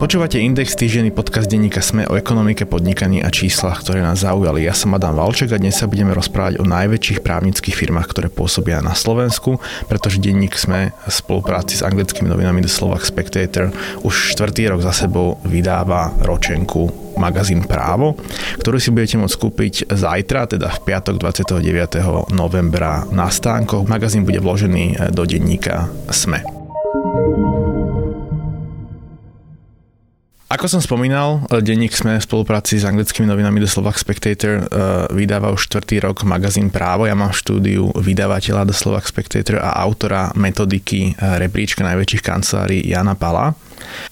Počúvate Index, týždenný podcast denníka Sme o ekonomike, podnikaní a číslach, ktoré nás zaujali. Ja som Adam Valček a dnes sa budeme rozprávať o najväčších právnických firmách, ktoré pôsobia na Slovensku, pretože denník Sme v spolupráci s anglickými novinami The Slovak Spectator už štvrtý rok za sebou vydáva ročenku magazín Právo, ktorý si budete môcť kúpiť zajtra, teda v piatok 29. novembra na stánkoch. Magazín bude vložený do denníka SME. Ako som spomínal, denník sme v spolupráci s anglickými novinami The Slovak Spectator uh, vydáva už štvrtý rok magazín Právo. Ja mám štúdiu vydavateľa The Slovak Spectator a autora metodiky uh, rebríčka najväčších kancelárií Jana Pala.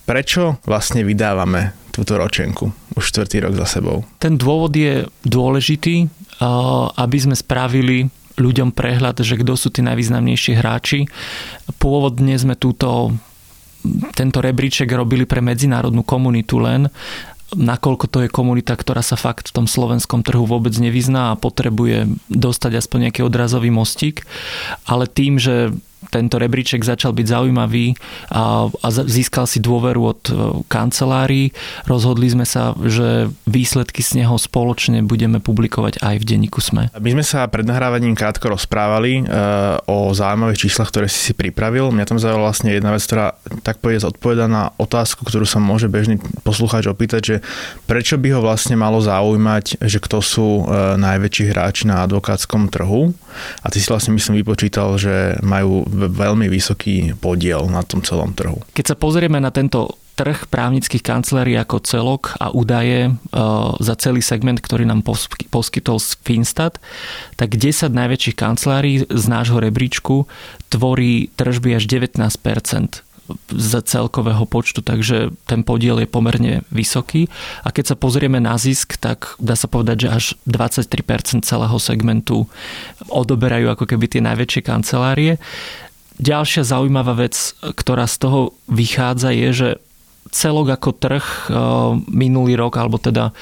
Prečo vlastne vydávame túto ročenku už štvrtý rok za sebou? Ten dôvod je dôležitý, aby sme spravili ľuďom prehľad, že kto sú tí najvýznamnejší hráči. Pôvodne sme túto tento rebríček robili pre medzinárodnú komunitu len, nakoľko to je komunita, ktorá sa fakt v tom slovenskom trhu vôbec nevyzná a potrebuje dostať aspoň nejaký odrazový mostík. Ale tým, že tento rebríček začal byť zaujímavý a, a získal si dôveru od e, kancelárií. Rozhodli sme sa, že výsledky z neho spoločne budeme publikovať aj v denníku SME. My sme sa pred nahrávaním krátko rozprávali e, o zaujímavých číslach, ktoré si si pripravil. Mňa tam zaujala vlastne jedna vec, ktorá tak povedať odpoveda na otázku, ktorú sa môže bežný poslucháč opýtať, že prečo by ho vlastne malo zaujímať, že kto sú e, najväčší hráči na advokátskom trhu. A ty si vlastne myslím vypočítal, že majú veľmi vysoký podiel na tom celom trhu. Keď sa pozrieme na tento trh právnických kancelárií ako celok a údaje e, za celý segment, ktorý nám poskytol Finstat, tak 10 najväčších kancelárií z nášho rebríčku tvorí tržby až 19% z celkového počtu, takže ten podiel je pomerne vysoký. A keď sa pozrieme na zisk, tak dá sa povedať, že až 23% celého segmentu odoberajú ako keby tie najväčšie kancelárie. Ďalšia zaujímavá vec, ktorá z toho vychádza, je, že celok ako trh e, minulý rok, alebo teda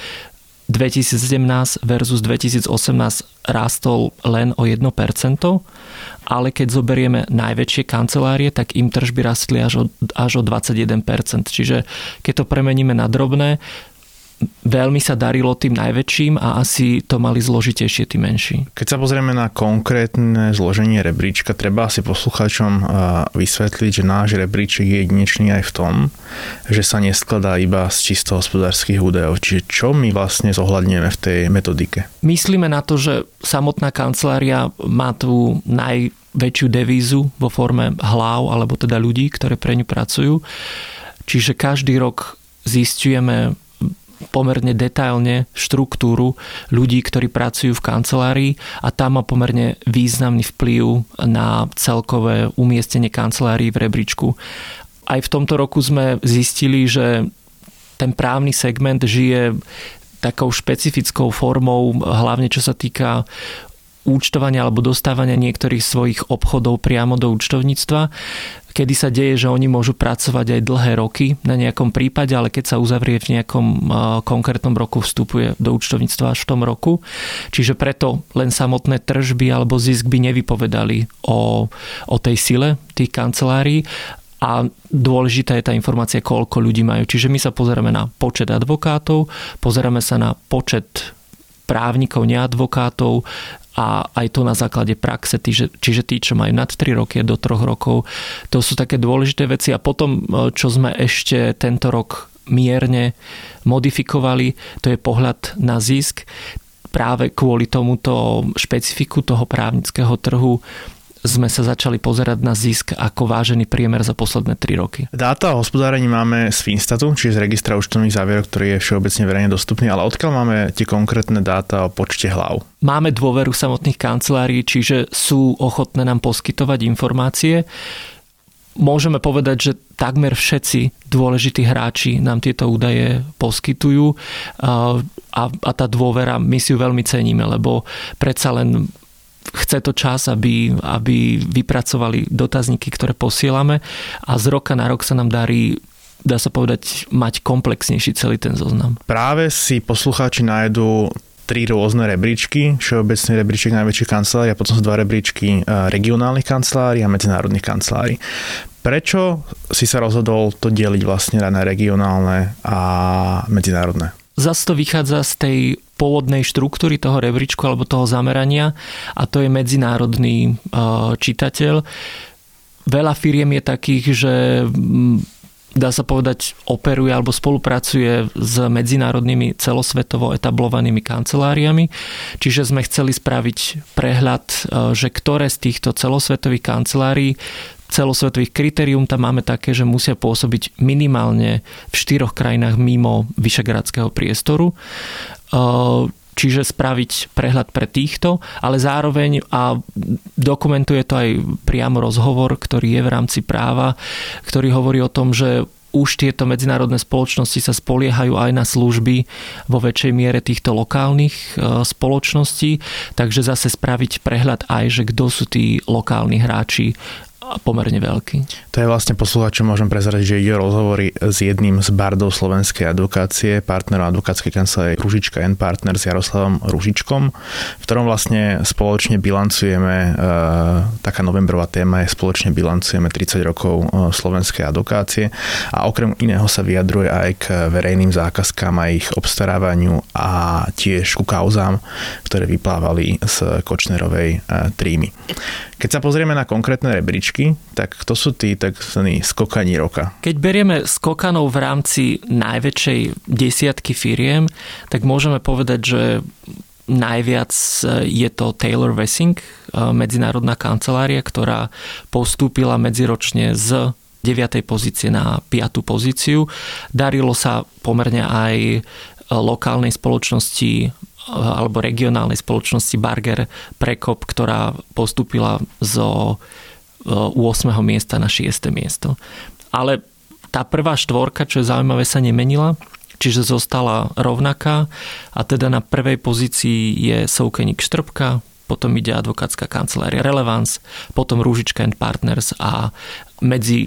2017 versus 2018 rástol len o 1%, ale keď zoberieme najväčšie kancelárie, tak im tržby rastli až o, až o 21%. Čiže keď to premeníme na drobné, veľmi sa darilo tým najväčším a asi to mali zložitejšie tí menší. Keď sa pozrieme na konkrétne zloženie rebríčka, treba asi poslucháčom vysvetliť, že náš rebríček je jedinečný aj v tom, že sa neskladá iba z čisto hospodárskych údajov. Čiže čo my vlastne zohľadňujeme v tej metodike? Myslíme na to, že samotná kancelária má tú najväčšiu devízu vo forme hlav alebo teda ľudí, ktoré pre ňu pracujú. Čiže každý rok zistujeme pomerne detailne štruktúru ľudí, ktorí pracujú v kancelárii a tam má pomerne významný vplyv na celkové umiestnenie kancelárií v rebríčku. Aj v tomto roku sme zistili, že ten právny segment žije takou špecifickou formou, hlavne čo sa týka účtovania alebo dostávania niektorých svojich obchodov priamo do účtovníctva kedy sa deje, že oni môžu pracovať aj dlhé roky na nejakom prípade, ale keď sa uzavrie v nejakom konkrétnom roku, vstupuje do účtovníctva až v tom roku. Čiže preto len samotné tržby alebo zisk by nevypovedali o, o tej sile tých kancelárií a dôležitá je tá informácia, koľko ľudí majú. Čiže my sa pozeráme na počet advokátov, pozeráme sa na počet právnikov, neadvokátov, a aj to na základe praxe, čiže, čiže tí, čo majú nad 3 roky do 3 rokov. To sú také dôležité veci a potom, e, čo sme ešte tento rok mierne modifikovali, to je pohľad na zisk práve kvôli tomuto špecifiku toho právnického trhu sme sa začali pozerať na zisk ako vážený priemer za posledné 3 roky. Dáta o hospodárení máme z Finstatu, čiže z registra účtovných závierok, ktorý je všeobecne verejne dostupný, ale odkiaľ máme tie konkrétne dáta o počte hlav? Máme dôveru samotných kancelárií, čiže sú ochotné nám poskytovať informácie môžeme povedať, že takmer všetci dôležití hráči nám tieto údaje poskytujú a, a tá dôvera, my si ju veľmi ceníme, lebo predsa len chce to čas, aby, aby vypracovali dotazníky, ktoré posielame a z roka na rok sa nám darí dá sa povedať, mať komplexnejší celý ten zoznam. Práve si poslucháči nájdu tri rôzne rebríčky, všeobecný rebríček najväčších kancelárií a potom sú dva rebríčky regionálnych kancelárií a medzinárodných kancelárií. Prečo si sa rozhodol to deliť vlastne na regionálne a medzinárodné? Zas to vychádza z tej pôvodnej štruktúry toho rebríčku alebo toho zamerania a to je medzinárodný uh, čitateľ. Veľa firiem je takých, že dá sa povedať, operuje alebo spolupracuje s medzinárodnými celosvetovo etablovanými kanceláriami. Čiže sme chceli spraviť prehľad, e, že ktoré z týchto celosvetových kancelárií celosvetových kritérium tam máme také, že musia pôsobiť minimálne v štyroch krajinách mimo vyšegradského priestoru. E, čiže spraviť prehľad pre týchto, ale zároveň a dokumentuje to aj priamo rozhovor, ktorý je v rámci práva, ktorý hovorí o tom, že už tieto medzinárodné spoločnosti sa spoliehajú aj na služby vo väčšej miere týchto lokálnych e, spoločností, takže zase spraviť prehľad aj, že kto sú tí lokálni hráči pomerne veľký. To je vlastne posluchačom môžem prezradiť, že ide o rozhovory s jedným z bardov slovenskej advokácie, partnerom advokátskej kancelárie Ružička N Partner s Jaroslavom Ružičkom, v ktorom vlastne spoločne bilancujeme, e, taká novembrová téma je spoločne bilancujeme 30 rokov e, slovenskej advokácie a okrem iného sa vyjadruje aj k verejným zákazkám a ich obstarávaniu a tiež ku kauzám, ktoré vyplávali z Kočnerovej e, trímy. Keď sa pozrieme na konkrétne rebríčky, tak kto sú tí tzv. skokani roka? Keď berieme skokanov v rámci najväčšej desiatky firiem, tak môžeme povedať, že najviac je to Taylor Wessing, medzinárodná kancelária, ktorá postúpila medziročne z 9. pozície na 5. pozíciu. Darilo sa pomerne aj lokálnej spoločnosti alebo regionálnej spoločnosti Barger Prekop, ktorá postupila zo 8. E, miesta na 6. miesto. Ale tá prvá štvorka, čo je zaujímavé, sa nemenila, čiže zostala rovnaká a teda na prvej pozícii je Soukenik Štrbka, potom ide advokátska kancelária Relevance, potom Rúžička and Partners a medzi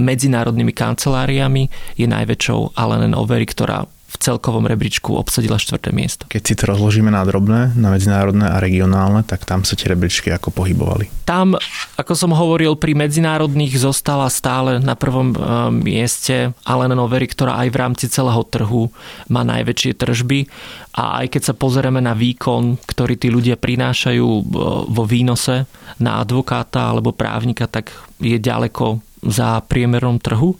medzinárodnými kanceláriami je najväčšou Allen Overy, ktorá celkovom rebríčku obsadila štvrté miesto. Keď si to rozložíme na drobné, na medzinárodné a regionálne, tak tam sa tie rebríčky ako pohybovali? Tam, ako som hovoril, pri medzinárodných zostala stále na prvom e, mieste Allen Overy, ktorá aj v rámci celého trhu má najväčšie tržby a aj keď sa pozrieme na výkon, ktorý tí ľudia prinášajú e, vo výnose na advokáta alebo právnika, tak je ďaleko za priemerom trhu.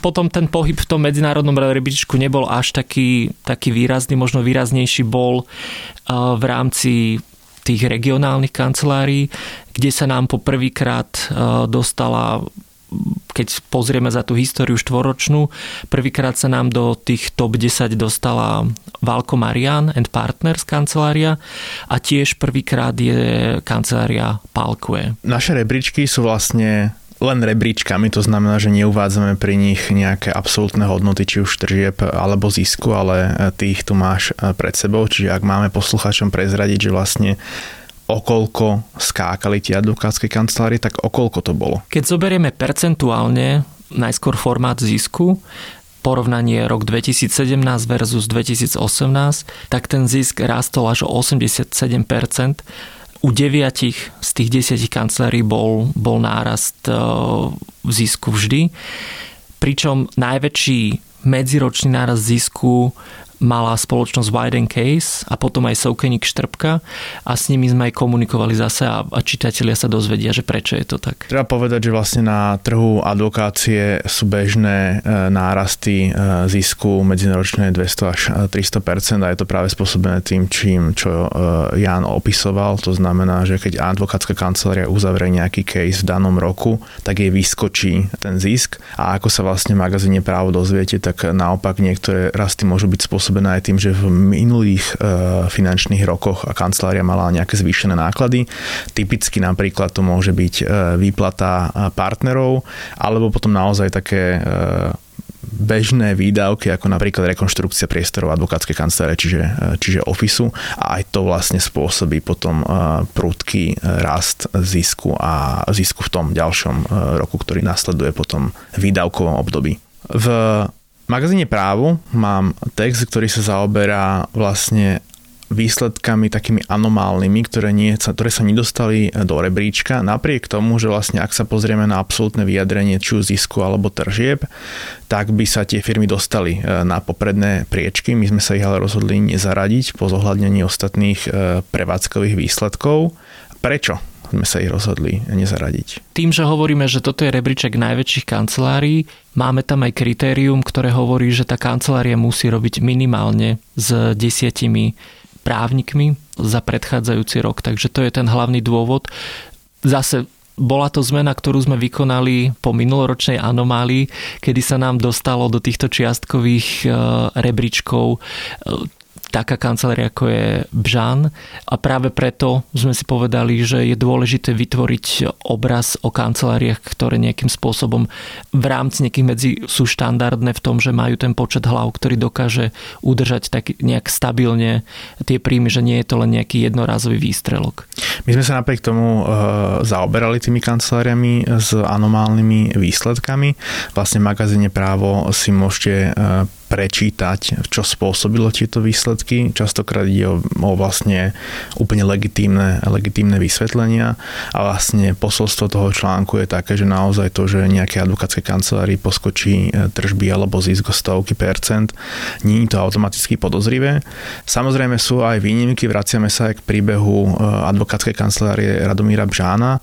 Potom ten pohyb v tom medzinárodnom rebríčku nebol až taký, taký výrazný, možno výraznejší bol v rámci tých regionálnych kancelárií, kde sa nám po prvýkrát dostala keď pozrieme za tú históriu štvoročnú, prvýkrát sa nám do tých top 10 dostala Valko Marian and Partners kancelária a tiež prvýkrát je kancelária Palkue. Naše rebríčky sú vlastne len rebríčkami, to znamená, že neuvádzame pri nich nejaké absolútne hodnoty, či už tržieb alebo zisku, ale e, tých tu máš e, pred sebou, čiže ak máme poslucháčom prezradiť, že vlastne okolko skákali tie advokátske kancelárie, tak okolko to bolo? Keď zoberieme percentuálne najskôr formát zisku, porovnanie rok 2017 versus 2018, tak ten zisk rástol až o 87%, u deviatich z tých desiatich kancelárií bol, bol nárast e, v zisku vždy. Pričom najväčší medziročný nárast zisku mala spoločnosť Widen Case a potom aj Soukenik Štrbka a s nimi sme aj komunikovali zase a, a čitatelia sa dozvedia, že prečo je to tak. Treba povedať, že vlastne na trhu advokácie sú bežné e, nárasty e, zisku medziročné 200 až 300% a je to práve spôsobené tým, čím, čo e, Jan opisoval. To znamená, že keď advokátska kancelária uzavrie nejaký case v danom roku, tak jej vyskočí ten zisk a ako sa vlastne v magazíne právo dozviete, tak naopak niektoré rasty môžu byť spôsobené spôsobená aj tým, že v minulých e, finančných rokoch a kancelária mala nejaké zvýšené náklady. Typicky napríklad to môže byť e, výplata partnerov, alebo potom naozaj také e, bežné výdavky, ako napríklad rekonštrukcia priestorov advokátskej kancelárie, čiže, čiže ofisu a aj to vlastne spôsobí potom prudký rast zisku a zisku v tom ďalšom roku, ktorý nasleduje potom výdavkovom období. V magazíne Právo mám text, ktorý sa zaoberá vlastne výsledkami takými anomálnymi, ktoré, nie, ktoré sa nedostali do rebríčka, napriek tomu, že vlastne ak sa pozrieme na absolútne vyjadrenie či zisku alebo tržieb, tak by sa tie firmy dostali e, na popredné priečky. My sme sa ich ale rozhodli nezaradiť po zohľadnení ostatných e, prevádzkových výsledkov. Prečo? Sme sa ich rozhodli nezaradiť. Tým, že hovoríme, že toto je rebríček najväčších kancelárií, máme tam aj kritérium, ktoré hovorí, že tá kancelária musí robiť minimálne s desiatimi právnikmi za predchádzajúci rok. Takže to je ten hlavný dôvod. Zase bola to zmena, ktorú sme vykonali po minuloročnej anomálii, kedy sa nám dostalo do týchto čiastkových eh, rebríčkov eh, taká kancelária ako je Bžan a práve preto sme si povedali, že je dôležité vytvoriť obraz o kanceláriách, ktoré nejakým spôsobom v rámci nejakých medzi sú štandardné v tom, že majú ten počet hlav, ktorý dokáže udržať tak nejak stabilne tie príjmy, že nie je to len nejaký jednorazový výstrelok. My sme sa napriek tomu e, zaoberali tými kanceláriami s anomálnymi výsledkami. Vlastne v magazíne právo si môžete e, prečítať, čo spôsobilo tieto výsledky. Častokrát ide o, o vlastne úplne legitímne, legitímne vysvetlenia a vlastne posolstvo toho článku je také, že naozaj to, že nejaké advokátske kancelárii poskočí e, tržby alebo zisk o stovky percent, nie je to automaticky podozrivé. Samozrejme sú aj výnimky, vraciame sa aj k príbehu e, advokátskej kancelárie Radomíra Bžána,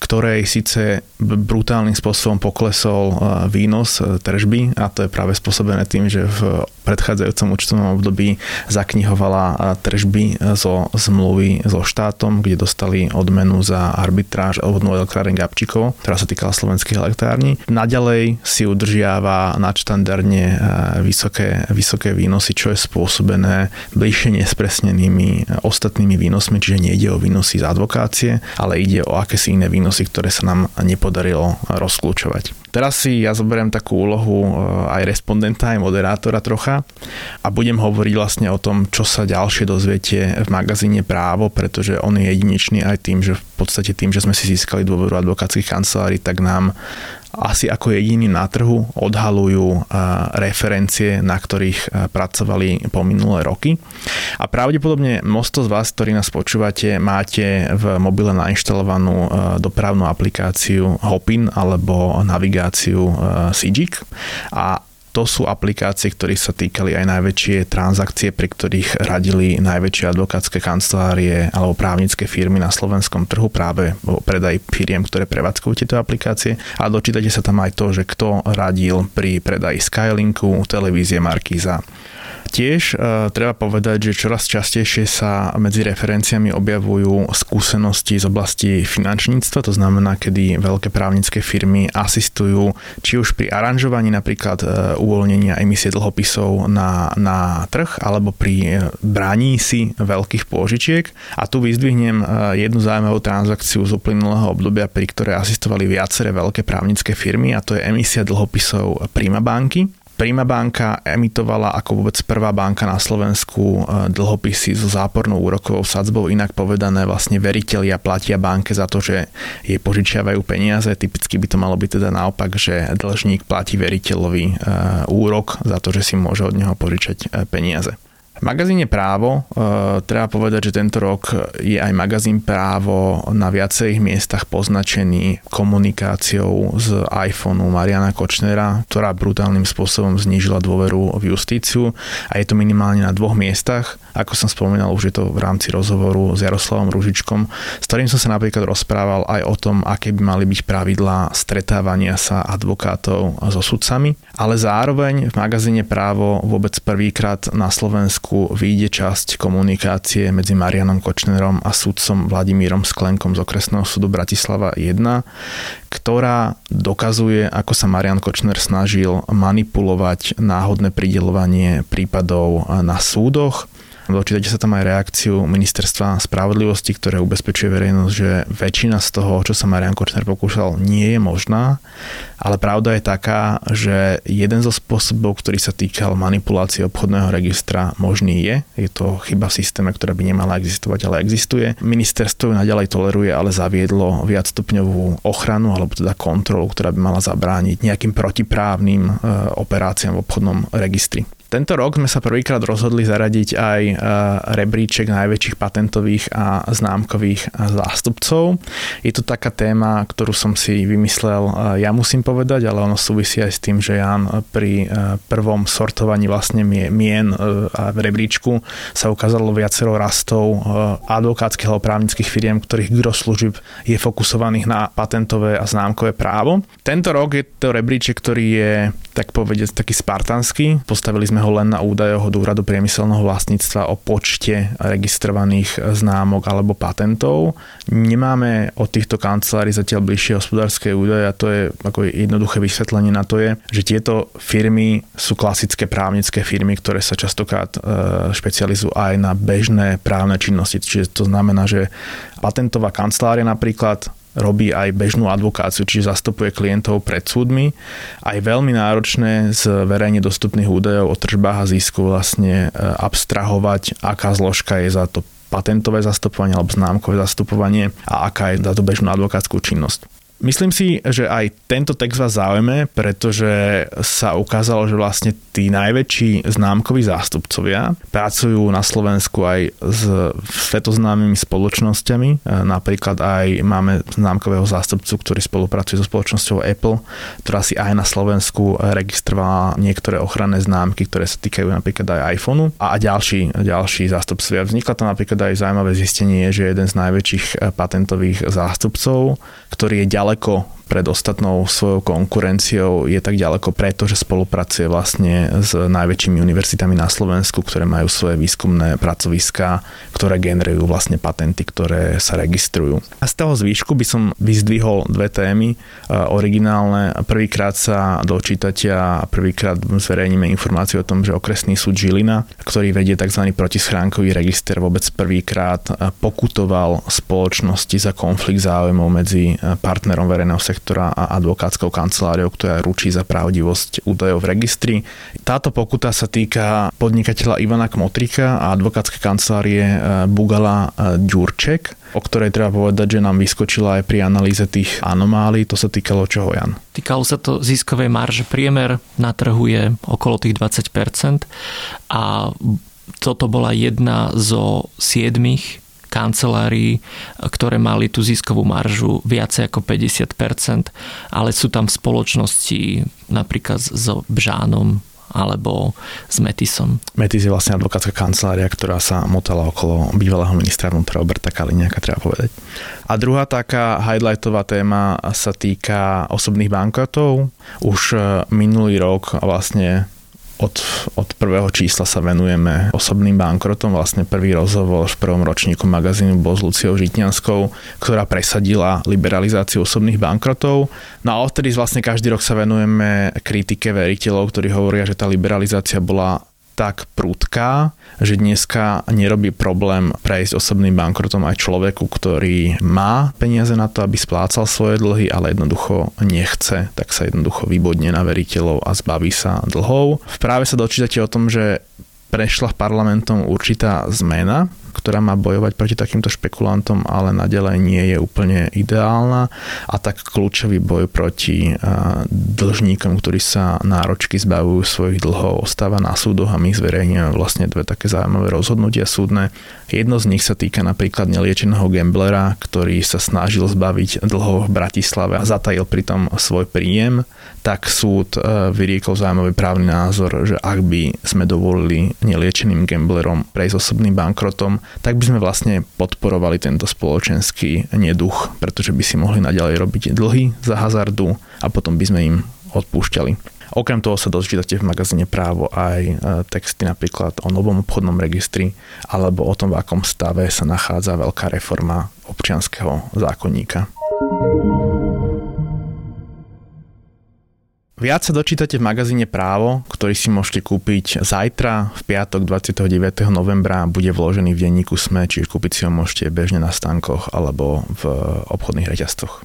ktorej síce brutálnym spôsobom poklesol e, výnos e, tržby a to je práve spôsobené tým, že v predchádzajúcom účtovom období zaknihovala e, tržby zo zmluvy so štátom, kde dostali odmenu za arbitráž obvodnú elektrárne Gabčíkov, ktorá sa týkala slovenských elektrární. Naďalej si udržiava nadštandardne vysoké, vysoké výnosy, čo je spôsobené bližšie nespresnenými ostatnými výnosmi, čiže nejde o výnosy z advokácie, ale ide o akési iné výnosy ktoré sa nám nepodarilo rozklúčovať. Teraz si ja zoberiem takú úlohu aj respondenta, aj moderátora trocha a budem hovoriť vlastne o tom, čo sa ďalšie dozviete v magazíne Právo, pretože on je jedinečný aj tým, že v podstate tým, že sme si získali dôveru advokátskych kancelárií, tak nám asi ako jediní na trhu odhalujú referencie, na ktorých pracovali po minulé roky. A pravdepodobne množstvo z vás, ktorí nás počúvate, máte v mobile nainštalovanú dopravnú aplikáciu Hopin alebo navigáciu Sigic a to sú aplikácie, ktoré sa týkali aj najväčšie transakcie, pri ktorých radili najväčšie advokátske kancelárie alebo právnické firmy na slovenskom trhu práve o predaj firiem, ktoré prevádzkujú tieto aplikácie. A dočítate sa tam aj to, že kto radil pri predaji Skylinku, televízie Markíza Tiež uh, treba povedať, že čoraz častejšie sa medzi referenciami objavujú skúsenosti z oblasti finančníctva, to znamená, kedy veľké právnické firmy asistujú či už pri aranžovaní napríklad uh, uvoľnenia emisie dlhopisov na, na trh alebo pri uh, braní si veľkých pôžičiek. A tu vyzdvihnem uh, jednu zaujímavú transakciu z uplynulého obdobia, pri ktorej asistovali viaceré veľké právnické firmy a to je emisia dlhopisov Prima banky. Prima banka emitovala ako vôbec prvá banka na Slovensku e, dlhopisy so zápornou úrokovou sadzbou, inak povedané vlastne veriteľia platia banke za to, že jej požičiavajú peniaze. Typicky by to malo byť teda naopak, že dlžník platí veriteľovi e, úrok za to, že si môže od neho požičať e, peniaze. V magazíne Právo e, treba povedať, že tento rok je aj magazín Právo na viacerých miestach poznačený komunikáciou z iPhoneu Mariana Kočnera, ktorá brutálnym spôsobom znížila dôveru v justíciu a je to minimálne na dvoch miestach. Ako som spomínal, už je to v rámci rozhovoru s Jaroslavom Ružičkom, s ktorým som sa napríklad rozprával aj o tom, aké by mali byť pravidlá stretávania sa advokátov so sudcami, ale zároveň v magazíne Právo vôbec prvýkrát na Slovensku vyjde časť komunikácie medzi Marianom Kočnerom a sudcom Vladimírom Sklenkom z okresného súdu Bratislava 1, ktorá dokazuje, ako sa Marian Kočner snažil manipulovať náhodné pridelovanie prípadov na súdoch Dočítate sa tam aj reakciu ministerstva spravodlivosti, ktoré ubezpečuje verejnosť, že väčšina z toho, čo sa Marian Kočner pokúšal, nie je možná, ale pravda je taká, že jeden zo spôsobov, ktorý sa týkal manipulácie obchodného registra, možný je. Je to chyba v systéme, ktorá by nemala existovať, ale existuje. Ministerstvo ju naďalej toleruje, ale zaviedlo viacstupňovú ochranu alebo teda kontrolu, ktorá by mala zabrániť nejakým protiprávnym e, operáciám v obchodnom registri. Tento rok sme sa prvýkrát rozhodli zaradiť aj e, rebríček najväčších patentových a známkových zástupcov. Je to taká téma, ktorú som si vymyslel, e, ja musím povedať, ale ono súvisí aj s tým, že Jan pri e, prvom sortovaní vlastne mien v rebríčku sa ukázalo viacero rastov advokátskych alebo právnických firiem, ktorých gro služieb je fokusovaných na patentové a známkové právo. Tento rok je to rebríček, ktorý je tak povedať taký spartanský. Postavili sme ho len na údajoch od úradu priemyselného vlastníctva o počte registrovaných známok alebo patentov. Nemáme od týchto kancelárií zatiaľ bližšie hospodárske údaje a to je ako jednoduché vysvetlenie na to je, že tieto firmy sú klasické právnické firmy, ktoré sa častokrát e, špecializujú aj na bežné právne činnosti. Čiže to znamená, že patentová kancelária napríklad robí aj bežnú advokáciu, čiže zastupuje klientov pred súdmi. Aj veľmi náročné z verejne dostupných údajov o tržbách a zisku vlastne e, abstrahovať, aká zložka je za to patentové zastupovanie alebo známkové zastupovanie a aká je za to bežnú advokátsku činnosť. Myslím si, že aj tento text vás zaujme, pretože sa ukázalo, že vlastne tí najväčší známkoví zástupcovia pracujú na Slovensku aj s svetoznámymi spoločnosťami. E, napríklad aj máme známkového zástupcu, ktorý spolupracuje so spoločnosťou Apple, ktorá si aj na Slovensku registrovala niektoré ochranné známky, ktoré sa týkajú napríklad aj iPhoneu a ďalší, ďalší zástupcovia. Vzniklo tam napríklad aj zaujímavé zistenie, že jeden z najväčších patentových zástupcov, ktorý je ďalej ďaleko pred ostatnou svojou konkurenciou je tak ďaleko preto, že spolupracuje vlastne s najväčšími univerzitami na Slovensku, ktoré majú svoje výskumné pracoviská, ktoré generujú vlastne patenty, ktoré sa registrujú. A z toho zvýšku by som vyzdvihol dve témy originálne. Prvýkrát sa dočítate a prvýkrát zverejníme informáciu o tom, že okresný súd Žilina, ktorý vedie tzv. protischránkový register, vôbec prvýkrát pokutoval spoločnosti za konflikt záujmov medzi partnerom verejného sektora sektora a advokátskou kanceláriou, ktorá ručí za pravdivosť údajov v registri. Táto pokuta sa týka podnikateľa Ivana Kmotrika a advokátskej kancelárie e, Bugala e, Ďurček, o ktorej treba povedať, že nám vyskočila aj pri analýze tých anomálií. To sa týkalo čoho, Jan? Týkalo sa to ziskovej marže. Priemer na trhu je okolo tých 20% a toto bola jedna zo siedmých kancelárií, ktoré mali tú ziskovú maržu viacej ako 50%, ale sú tam spoločnosti napríklad so Bžánom, alebo s Metisom. Metis je vlastne advokátska kancelária, ktorá sa motala okolo bývalého ministra vnútra Roberta Kaliňáka, treba povedať. A druhá taká highlightová téma sa týka osobných bankrotov. Už minulý rok vlastne od, od prvého čísla sa venujeme osobným bankrotom. Vlastne prvý rozhovor v prvom ročníku magazínu bol s Luciou Žitňanskou, ktorá presadila liberalizáciu osobných bankrotov. No a odtedy vlastne každý rok sa venujeme kritike veriteľov, ktorí hovoria, že tá liberalizácia bola tak prudká, že dneska nerobí problém prejsť osobným bankrotom aj človeku, ktorý má peniaze na to, aby splácal svoje dlhy, ale jednoducho nechce, tak sa jednoducho vybodne na veriteľov a zbaví sa dlhov. V práve sa dočítate o tom, že prešla parlamentom určitá zmena, ktorá má bojovať proti takýmto špekulantom, ale nadalej nie je úplne ideálna a tak kľúčový boj proti dlžníkom, ktorí sa náročky zbavujú svojich dlhov, ostáva na súdoch a my zverejníme vlastne dve také zaujímavé rozhodnutia súdne. Jedno z nich sa týka napríklad neliečeného gamblera, ktorý sa snažil zbaviť dlhov v Bratislave a zatajil pritom svoj príjem tak súd e, vyriekol zaujímavý právny názor, že ak by sme dovolili neliečeným gamblerom prejsť osobným bankrotom, tak by sme vlastne podporovali tento spoločenský neduch, pretože by si mohli naďalej robiť dlhy za hazardu a potom by sme im odpúšťali. Okrem toho sa dočítate v magazíne Právo aj e, texty napríklad o novom obchodnom registri alebo o tom, v akom stave sa nachádza veľká reforma občianského zákonníka. Viac sa dočítate v magazíne Právo, ktorý si môžete kúpiť zajtra, v piatok 29. novembra, bude vložený v denníku SME, čiže kúpiť si ho môžete bežne na stánkoch alebo v obchodných reťazcoch.